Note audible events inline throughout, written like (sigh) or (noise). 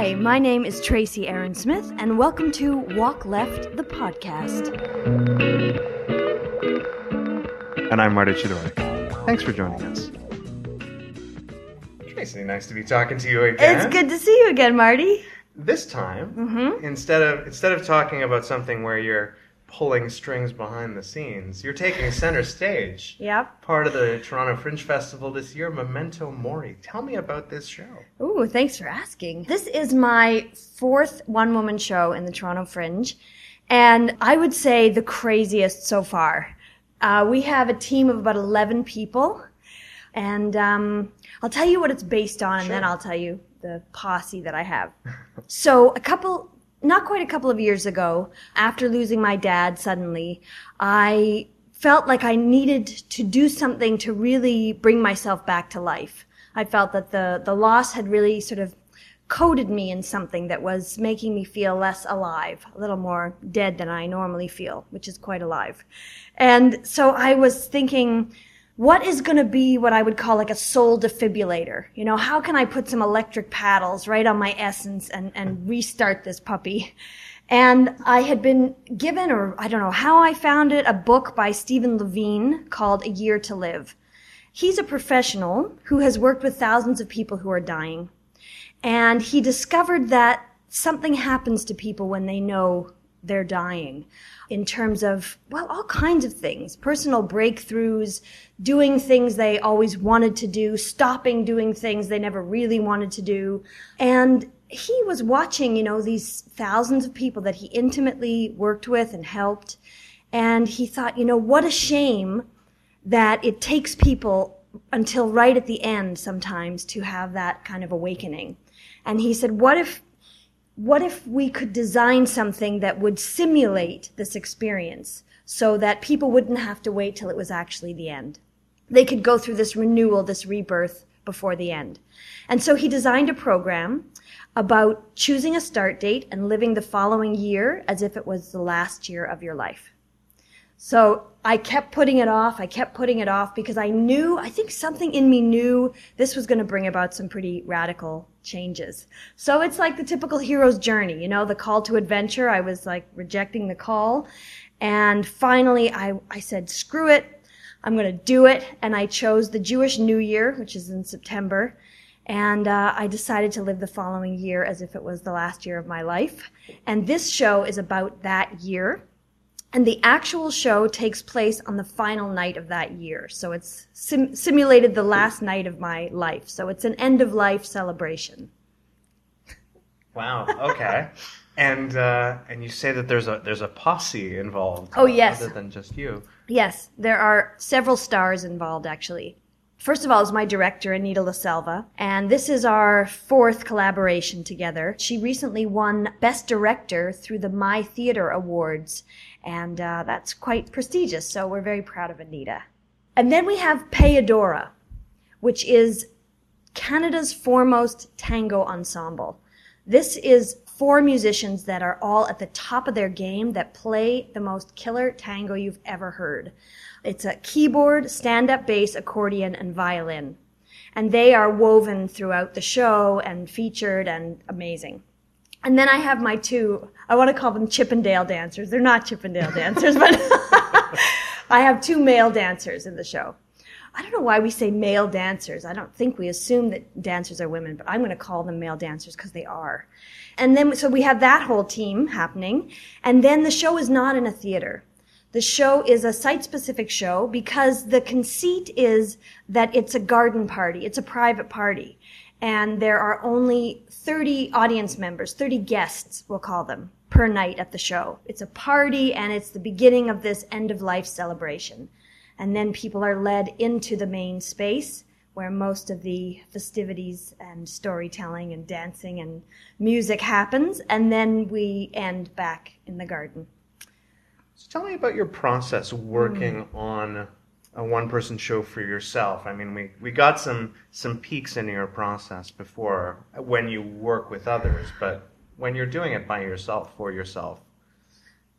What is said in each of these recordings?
Hi, my name is Tracy Erin Smith, and welcome to Walk Left, the podcast. And I'm Marty Chidorik. Thanks for joining us. Tracy, nice to be talking to you again. It's good to see you again, Marty. This time, Mm-hmm. instead of instead of talking about something where you're pulling strings behind the scenes, you're taking center stage. Yep. Part of the Toronto Fringe Festival this year, Memento Mori. Tell me about this show. Ooh, thanks for asking. This is my fourth one woman show in the Toronto Fringe, and I would say the craziest so far. Uh, we have a team of about 11 people, and um, I'll tell you what it's based on, and then I'll tell you the posse that I have. (laughs) so, a couple, not quite a couple of years ago, after losing my dad suddenly, I felt like I needed to do something to really bring myself back to life. I felt that the, the loss had really sort of coated me in something that was making me feel less alive, a little more dead than I normally feel, which is quite alive. And so I was thinking, what is going to be what I would call like a soul defibrillator? You know, how can I put some electric paddles right on my essence and, and restart this puppy? And I had been given, or I don't know how I found it, a book by Stephen Levine called A Year to Live. He's a professional who has worked with thousands of people who are dying. And he discovered that something happens to people when they know they're dying in terms of, well, all kinds of things personal breakthroughs, doing things they always wanted to do, stopping doing things they never really wanted to do. And he was watching, you know, these thousands of people that he intimately worked with and helped. And he thought, you know, what a shame that it takes people until right at the end sometimes to have that kind of awakening. And he said, what if, what if we could design something that would simulate this experience so that people wouldn't have to wait till it was actually the end? They could go through this renewal, this rebirth before the end. And so he designed a program about choosing a start date and living the following year as if it was the last year of your life. So I kept putting it off. I kept putting it off because I knew, I think something in me knew this was going to bring about some pretty radical changes. So it's like the typical hero's journey, you know, the call to adventure. I was like rejecting the call. And finally I, I said, screw it. I'm going to do it. And I chose the Jewish New Year, which is in September. And uh, I decided to live the following year as if it was the last year of my life. And this show is about that year. And the actual show takes place on the final night of that year. So it's sim- simulated the last night of my life. So it's an end of life celebration. Wow. Okay. (laughs) and uh, and you say that there's a there's a posse involved. Oh, yes. Other than just you. Yes, there are several stars involved actually. First of all is my director, Anita LaSelva, and this is our fourth collaboration together. She recently won Best Director through the My Theater Awards, and uh, that's quite prestigious, so we're very proud of Anita. And then we have Payadora, which is Canada's foremost tango ensemble. This is four musicians that are all at the top of their game that play the most killer tango you've ever heard. It's a keyboard, stand-up bass, accordion, and violin. And they are woven throughout the show and featured and amazing. And then I have my two, I want to call them Chippendale dancers. They're not Chippendale dancers, but (laughs) I have two male dancers in the show. I don't know why we say male dancers. I don't think we assume that dancers are women, but I'm going to call them male dancers because they are. And then, so we have that whole team happening. And then the show is not in a theater. The show is a site specific show because the conceit is that it's a garden party. It's a private party. And there are only 30 audience members, 30 guests, we'll call them, per night at the show. It's a party and it's the beginning of this end of life celebration. And then people are led into the main space where most of the festivities and storytelling and dancing and music happens. And then we end back in the garden. So tell me about your process working Hmm. on a one-person show for yourself. I mean, we, we got some some peeks into your process before when you work with others, but when you're doing it by yourself for yourself,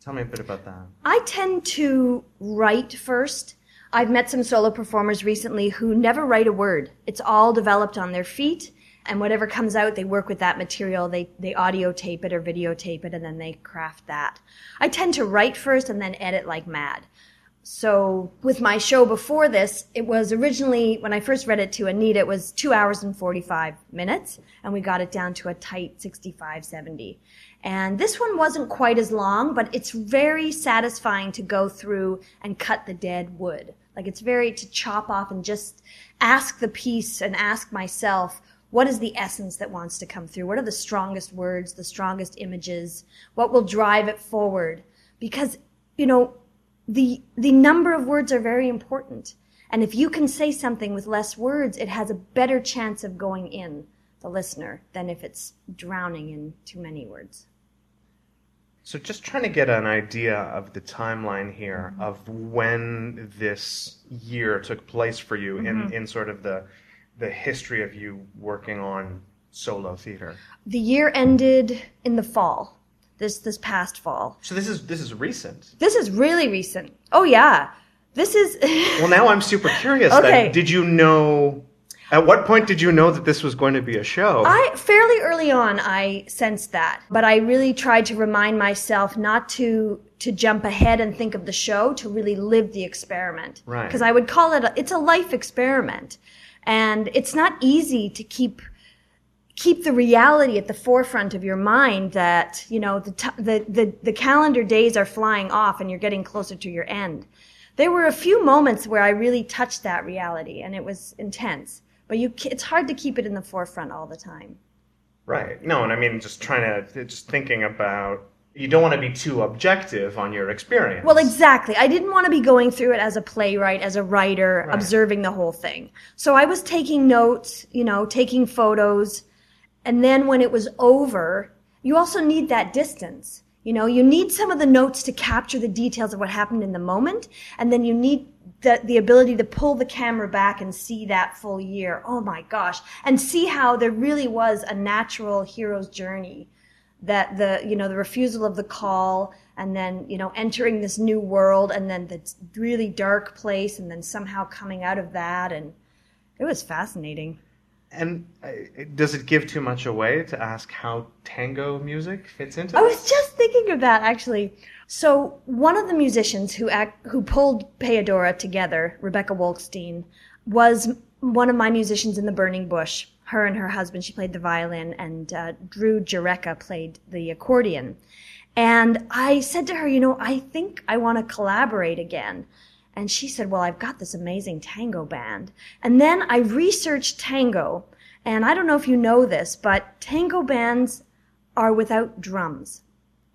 tell me a bit about that. I tend to write first. I've met some solo performers recently who never write a word. It's all developed on their feet and whatever comes out, they work with that material. They they audio tape it or videotape it, and then they craft that. I tend to write first and then edit like mad. So with my show before this, it was originally when I first read it to Anita, it was two hours and 45 minutes, and we got it down to a tight 65, 70. And this one wasn't quite as long, but it's very satisfying to go through and cut the dead wood. Like it's very to chop off and just ask the piece and ask myself, what is the essence that wants to come through? What are the strongest words, the strongest images? What will drive it forward? Because, you know, the, the number of words are very important. And if you can say something with less words, it has a better chance of going in the listener than if it's drowning in too many words. So, just trying to get an idea of the timeline here of when this year took place for you in, Mm-hmm. in sort of the the history of you working on solo theater. The year ended in the fall. This this past fall. So this is this is recent. This is really recent. Oh yeah. This is (laughs) Well, now I'm super curious. Okay. Then, did you know? At what point did you know that this was going to be a show? I fairly early on I sensed that, but I really tried to remind myself not to to jump ahead and think of the show, to really live the experiment. Right. Because I would call it a, it's a life experiment, and it's not easy to keep keep the reality at the forefront of your mind that you know the, t- the the the calendar days are flying off and you're getting closer to your end. There were a few moments where I really touched that reality, and it was intense. But you, it's hard to keep it in the forefront all the time. right. No, and I mean just trying to just thinking about. You don't want to be too objective on your experience. Well, exactly. I didn't want to be going through it as a playwright, as a writer, Right. observing the whole thing. So I was taking notes, you know, taking photos. And then when it was over, you also need that distance. You know, you need some of the notes to capture the details of what happened in the moment. And then you need the, the ability to pull the camera back and see that full year. Oh my gosh. And see how there really was a natural hero's journey that the you know the refusal of the call and then you know entering this new world and then the really dark place and then somehow coming out of that and it was fascinating And uh, does it give too much away to ask how tango music fits into i this? was just thinking of that actually so one of the musicians who act, who pulled Payadora together rebecca wolkstein was one of my musicians in the burning bush her and her husband she played the violin and uh, drew Jurecka played the accordion And I said to her, you know, I think I want to collaborate again. And she said, well, I've got this amazing tango band. And then I researched tango. And I don't know if you know this, but tango bands are without drums.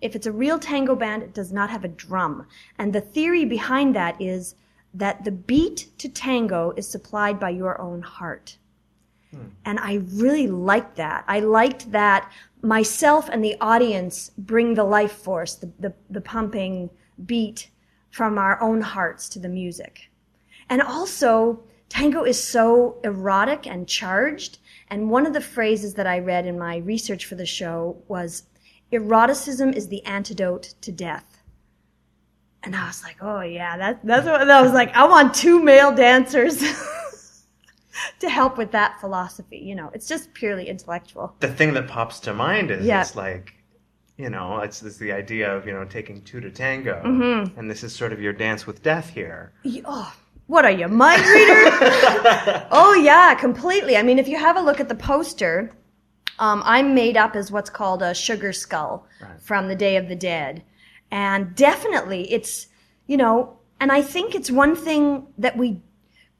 If it's a real tango band, it does not have a drum. And the theory behind that is that the beat to tango is supplied by your own heart. Hmm. And I really liked that. I liked that myself and the audience bring the life force, the, the, the pumping beat from our own hearts to the music. And also, tango is so erotic and charged. And one of the phrases that I read in my research for the show was, eroticism is the antidote to death. And I was like, oh yeah, that, that's what, I was like, I want two male dancers (laughs) to help with that philosophy. You know, it's just purely intellectual. the thing that pops to mind is Yeah. it's like you know it's, it's the idea of you know taking two to tango Mm-hmm. and this is sort of your dance with death here Oh, what are you, mind reader? (laughs) oh yeah, completely. I mean, if you have a look at the poster, um, I'm made up as what's called a sugar skull Right. from the Day of the Dead, and definitely it's you know, and I think it's one thing that we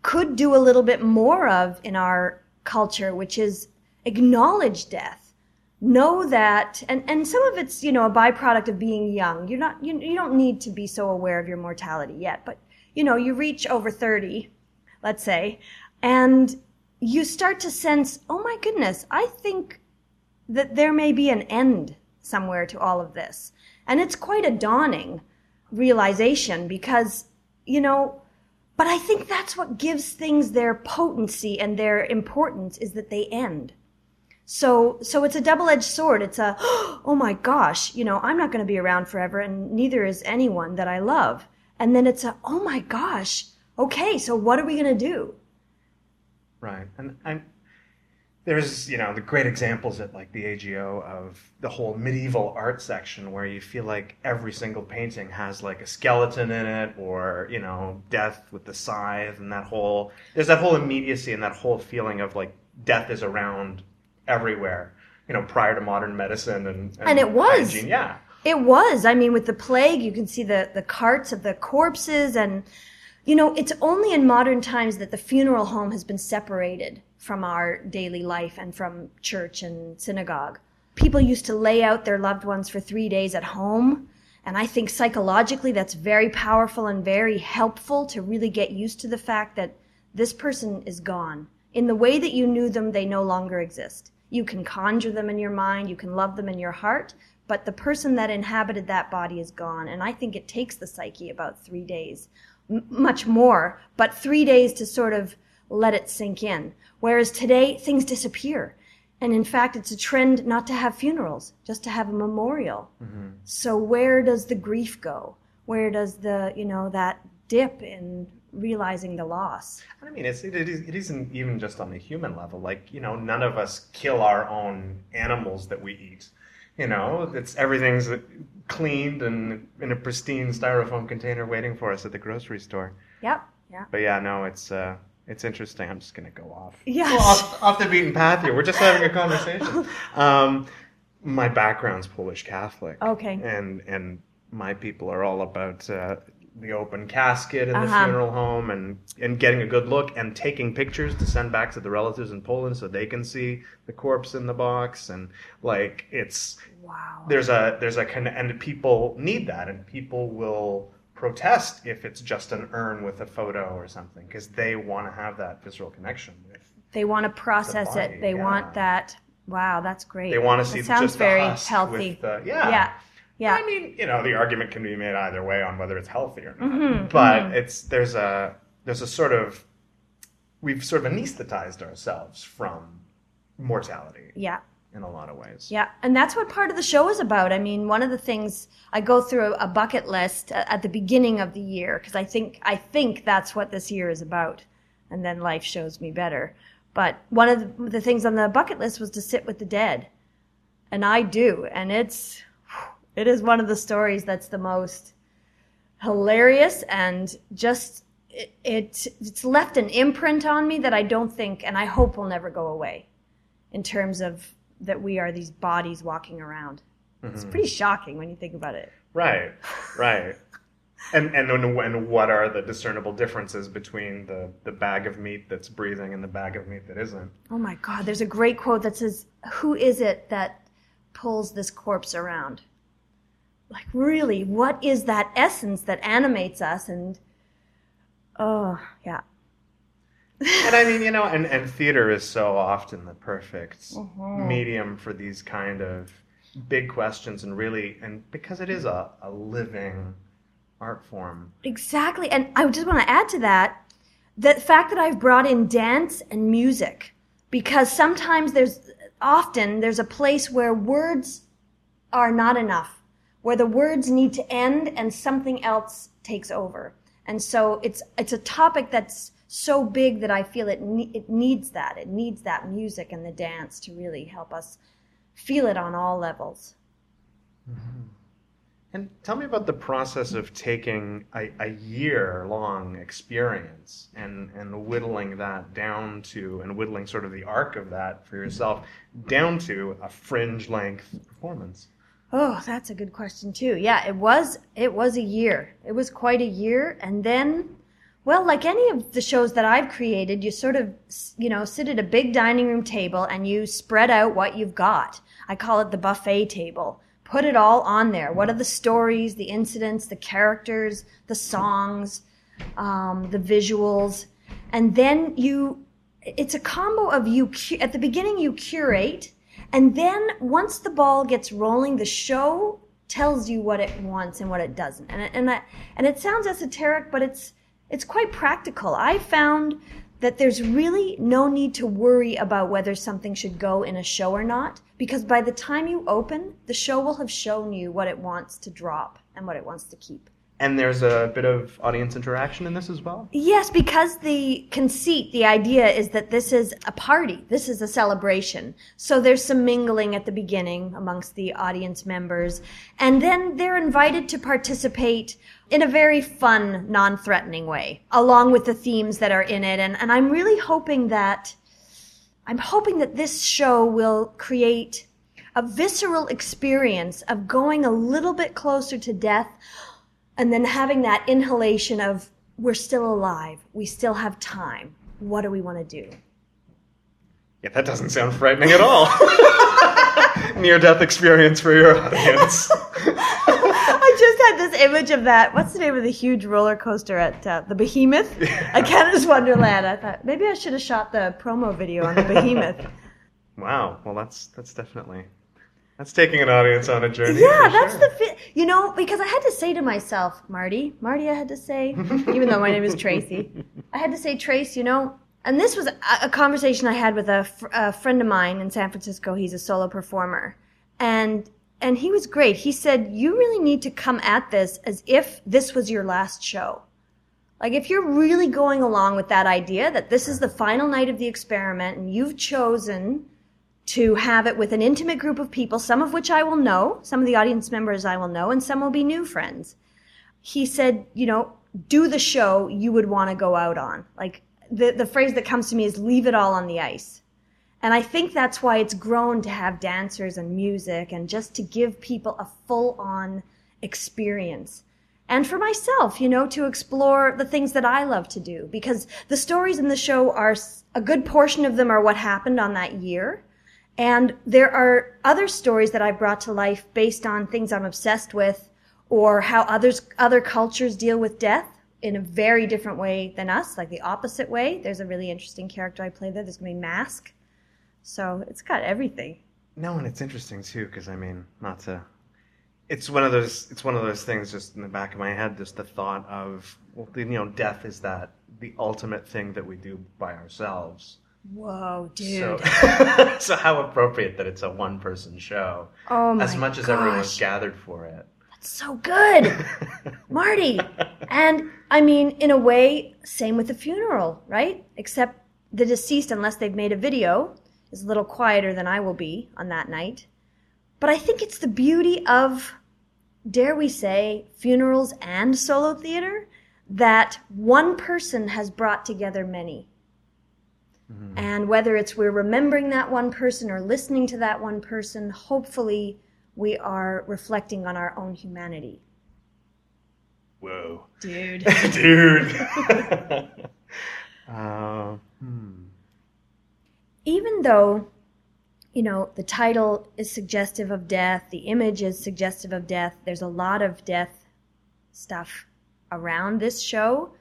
could do a little bit more of in our culture, which is acknowledge death. Know that, and, and some of it's, you know, a byproduct of being young. You're not, you, you don't need to be so aware of your mortality yet, but, you know, you reach over 30, let's say, and you start to sense, oh my goodness, I think that there may be an end somewhere to all of this. And it's quite a dawning realization because, you know, but I think that's what gives things their potency and their importance is that they end. So, so it's a double-edged sword. It's a, (gasps) oh my gosh, you know, I'm not going to be around forever and neither is anyone that I love. And then it's a, oh my gosh, okay, so what are we going to do? right and i'm there's you know the great examples at like the AGO of the whole medieval art section where you feel like every single painting has like a skeleton in it or you know death with the scythe and that whole there's that whole immediacy and that whole feeling of like death is around everywhere you know prior to modern medicine and And it was. hygiene. yeah It was. I mean, with the plague, you can see the, the carts of the corpses. And, you know, it's only in modern times that the funeral home has been separated from our daily life and from church and synagogue. People used to lay out their loved ones for three days at home. And I think psychologically that's very powerful and very helpful to really get used to the fact that this person is gone. In the way that you knew them, they no longer exist. You can conjure them in your mind, you can love them in your heart, but the person that inhabited that body is gone. And I think it takes the psyche about three days, M- much more, but three days to sort of let it sink in. Whereas today, things disappear. And in fact, it's a trend not to have funerals, just to have a memorial. Mm-hmm. So where does the grief go? Where does the, you know, that dip in realizing the loss? I mean, it's, it, it, is, it isn't even just on the human level. Like, you know, none of us kill our own animals that we eat. You know, it's everything's cleaned and in a pristine styrofoam container waiting for us at the grocery store. Yep. Yeah. But yeah, no, it's uh, it's interesting. I'm just gonna go off. (laughs) Yes. Go off, off the beaten path here. We're just having a conversation. (laughs) Um, my background's Polish Catholic. Okay. And and my people are all about uh, the open casket in the Uh-huh. funeral home and and getting a good look and taking pictures to send back to the relatives in Poland so they can see the corpse in the box and like it's Wow. there's a there's a con- and people need that and people will protest if it's just an urn with a photo or something because they want to have that visceral connection with They want to process body, it. They yeah. want that. Wow, that's great. they want to That see sounds just very the healthy. with the, yeah yeah. Yeah. I mean you know the argument can be made either way on whether it's healthy or not Mm-hmm, but it's there's a there's a sort of we've sort of anesthetized ourselves from mortality yeah. in a lot of ways Yeah, and that's what part of the show is about. I mean, one of the things I go through a bucket list at the beginning of the year because I think I think that's what this year is about, and then life shows me better. But one of the, the things on the bucket list was to sit with the dead, and I do, and it's it is one of the stories that's the most hilarious and just it, it it's left an imprint on me that I don't think and I hope will never go away in terms of that we are these bodies walking around. It's mm-hmm. pretty shocking when you think about it. Right, right. And and and what are the discernible differences between the the bag of meat that's breathing and the bag of meat that isn't? Oh my God, there's a great quote that says, Who is it that pulls this corpse around? Like, really, what is that essence that animates us? And, oh, yeah. And I mean, you know, and and theater is so often the perfect Mm-hmm. medium for these kind of big questions and really and because it is a, a living art form. Exactly. And I just want to add to that the fact that I've brought in dance and music because sometimes there's often there's a place where words are not enough, where the words need to end and something else takes over. And so it's it's a topic that's so big that I feel it ne- it needs that. It needs that music and the dance to really help us feel it on all levels. Mm-hmm. And tell me about the process of taking a, a year long experience and, and whittling that down to, and whittling sort of the arc of that for yourself down to a fringe length performance. Oh, that's a good question too. Yeah, it was it was a year. It was quite a year and then well, like any of the shows that I've created, you sort of, you know, sit at a big dining room table and you spread out what you've got. I call it the buffet table. Put it all on there. What are the stories, the incidents, the characters, the songs, um, the visuals, and then you. It's a combo of you. At the beginning, you curate, and then once the ball gets rolling, the show tells you what it wants and what it doesn't. And it- and I, and it sounds esoteric, but it's it's quite practical. I found that there's really no need to worry about whether something should go in a show or not because by the time you open, the show will have shown you what it wants to drop and what it wants to keep. And there's a bit of audience interaction in this as well? Yes, because the conceit, the idea is that this is a party. This is a celebration. So there's some mingling at the beginning amongst the audience members. And then they're invited to participate in a very fun, non-threatening way, along with the themes that are in it. And, and I'm really hoping that, I'm hoping that this show will create a visceral experience of going a little bit closer to death and then having that inhalation of we're still alive we still have time what do we want to do? Yeah that doesn't sound frightening at all. (laughs) Near death experience for your audience. (laughs) I just had this image of that what's the name of the huge roller coaster at uh, the behemoth? At canada's wonderland. I thought maybe i should have shot the promo video on the behemoth. (laughs) Wow well that's that's definitely that's taking an audience on a journey. Yeah, that's sure. the fit. You know, because I had to say to myself, Marty, Marty, I had to say, even though my name is Tracy, I had to say, Trace, you know, and this was a, a conversation I had with a, fr- a friend of mine in San Francisco. He's a solo performer, and and he was great. He said, you really need to come at this as if this was your last show. Like if you're really going along with that idea that this is the final night of the experiment and you've chosen to have it with an intimate group of people, some of which I will know, some of the audience members I will know, and some will be new friends. He said, you know, do the show you would want to go out on. Like the, the phrase that comes to me is leave it all on the ice. And I think that's why it's grown to have dancers and music and just to give people a full on experience. And for myself, you know, to explore the things that I love to do because the stories in the show are a good portion of them are what happened on that year. And there are other stories that I've brought to life based on things I'm obsessed with or how others, other cultures deal with death in a very different way than us, like the opposite way. There's a really interesting character I play there. There's going to be Mask. So it's got everything. No, and it's interesting too, because I mean, not to. It's one of those. It's one of those things, just in the back of my head, just the thought of, well, you know, death is that the ultimate thing that we do by ourselves Whoa, dude. So, (laughs) so how appropriate that it's a one person show. Oh my As much as gosh. everyone was gathered for it. That's so good. (laughs) Marty. And I mean, in a way, same with the funeral, right? Except the deceased, unless they've made a video, is a little quieter than I will be on that night. But I think it's the beauty of, dare we say, funerals and solo theater that one person has brought together many. Mm-hmm. And whether it's we're remembering that one person or listening to that one person, hopefully we are reflecting on our own humanity. Whoa. Dude. (laughs) Dude. (laughs) uh, hmm. Even though, you know, the title is suggestive of death, the image is suggestive of death, there's a lot of death stuff around this show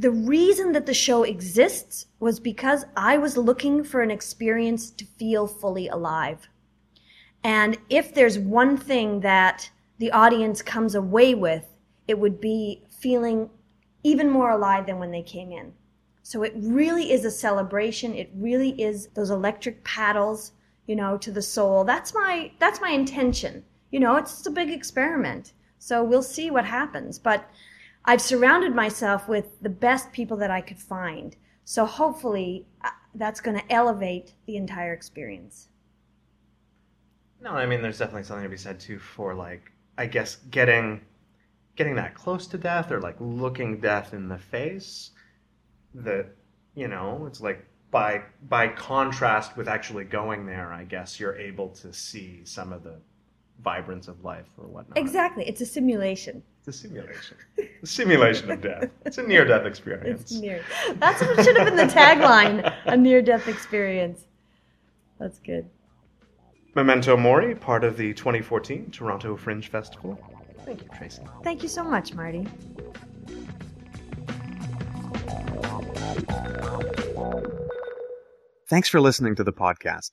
the reason that the show exists was because I was looking for an experience to feel fully alive. And if there's one thing that the audience comes away with, it would be feeling even more alive than when they came in. So it really is a celebration. It really is those electric paddles, you know, to the soul. That's my, that's my intention. You know, it's a big experiment. So we'll see what happens. But I've surrounded myself with the best people that I could find. So hopefully uh, that's going to elevate the entire experience. No, I mean, there's definitely something to be said too for like, I guess getting, getting that close to death or like looking death in the face. That, you know, it's like by by contrast with actually going there, I guess you're able to see some of the vibrance of life or whatnot. Exactly, it's a simulation. It's a simulation. A simulation of death. It's a near death experience. It's near. That's what should have been the tagline a near death experience. That's good. Memento Mori, part of the 2014 Toronto Fringe Festival. Thank you, Tracy. Thank you so much, Marty. Thanks for listening to the podcast.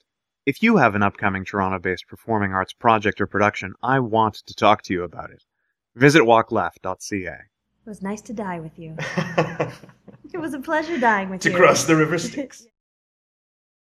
If you have an upcoming Toronto based performing arts project or production, I want to talk to you about it. Visit walkleft.ca. It was nice to die with you. (laughs) it was a pleasure dying with to you. To cross the river Styx. (laughs)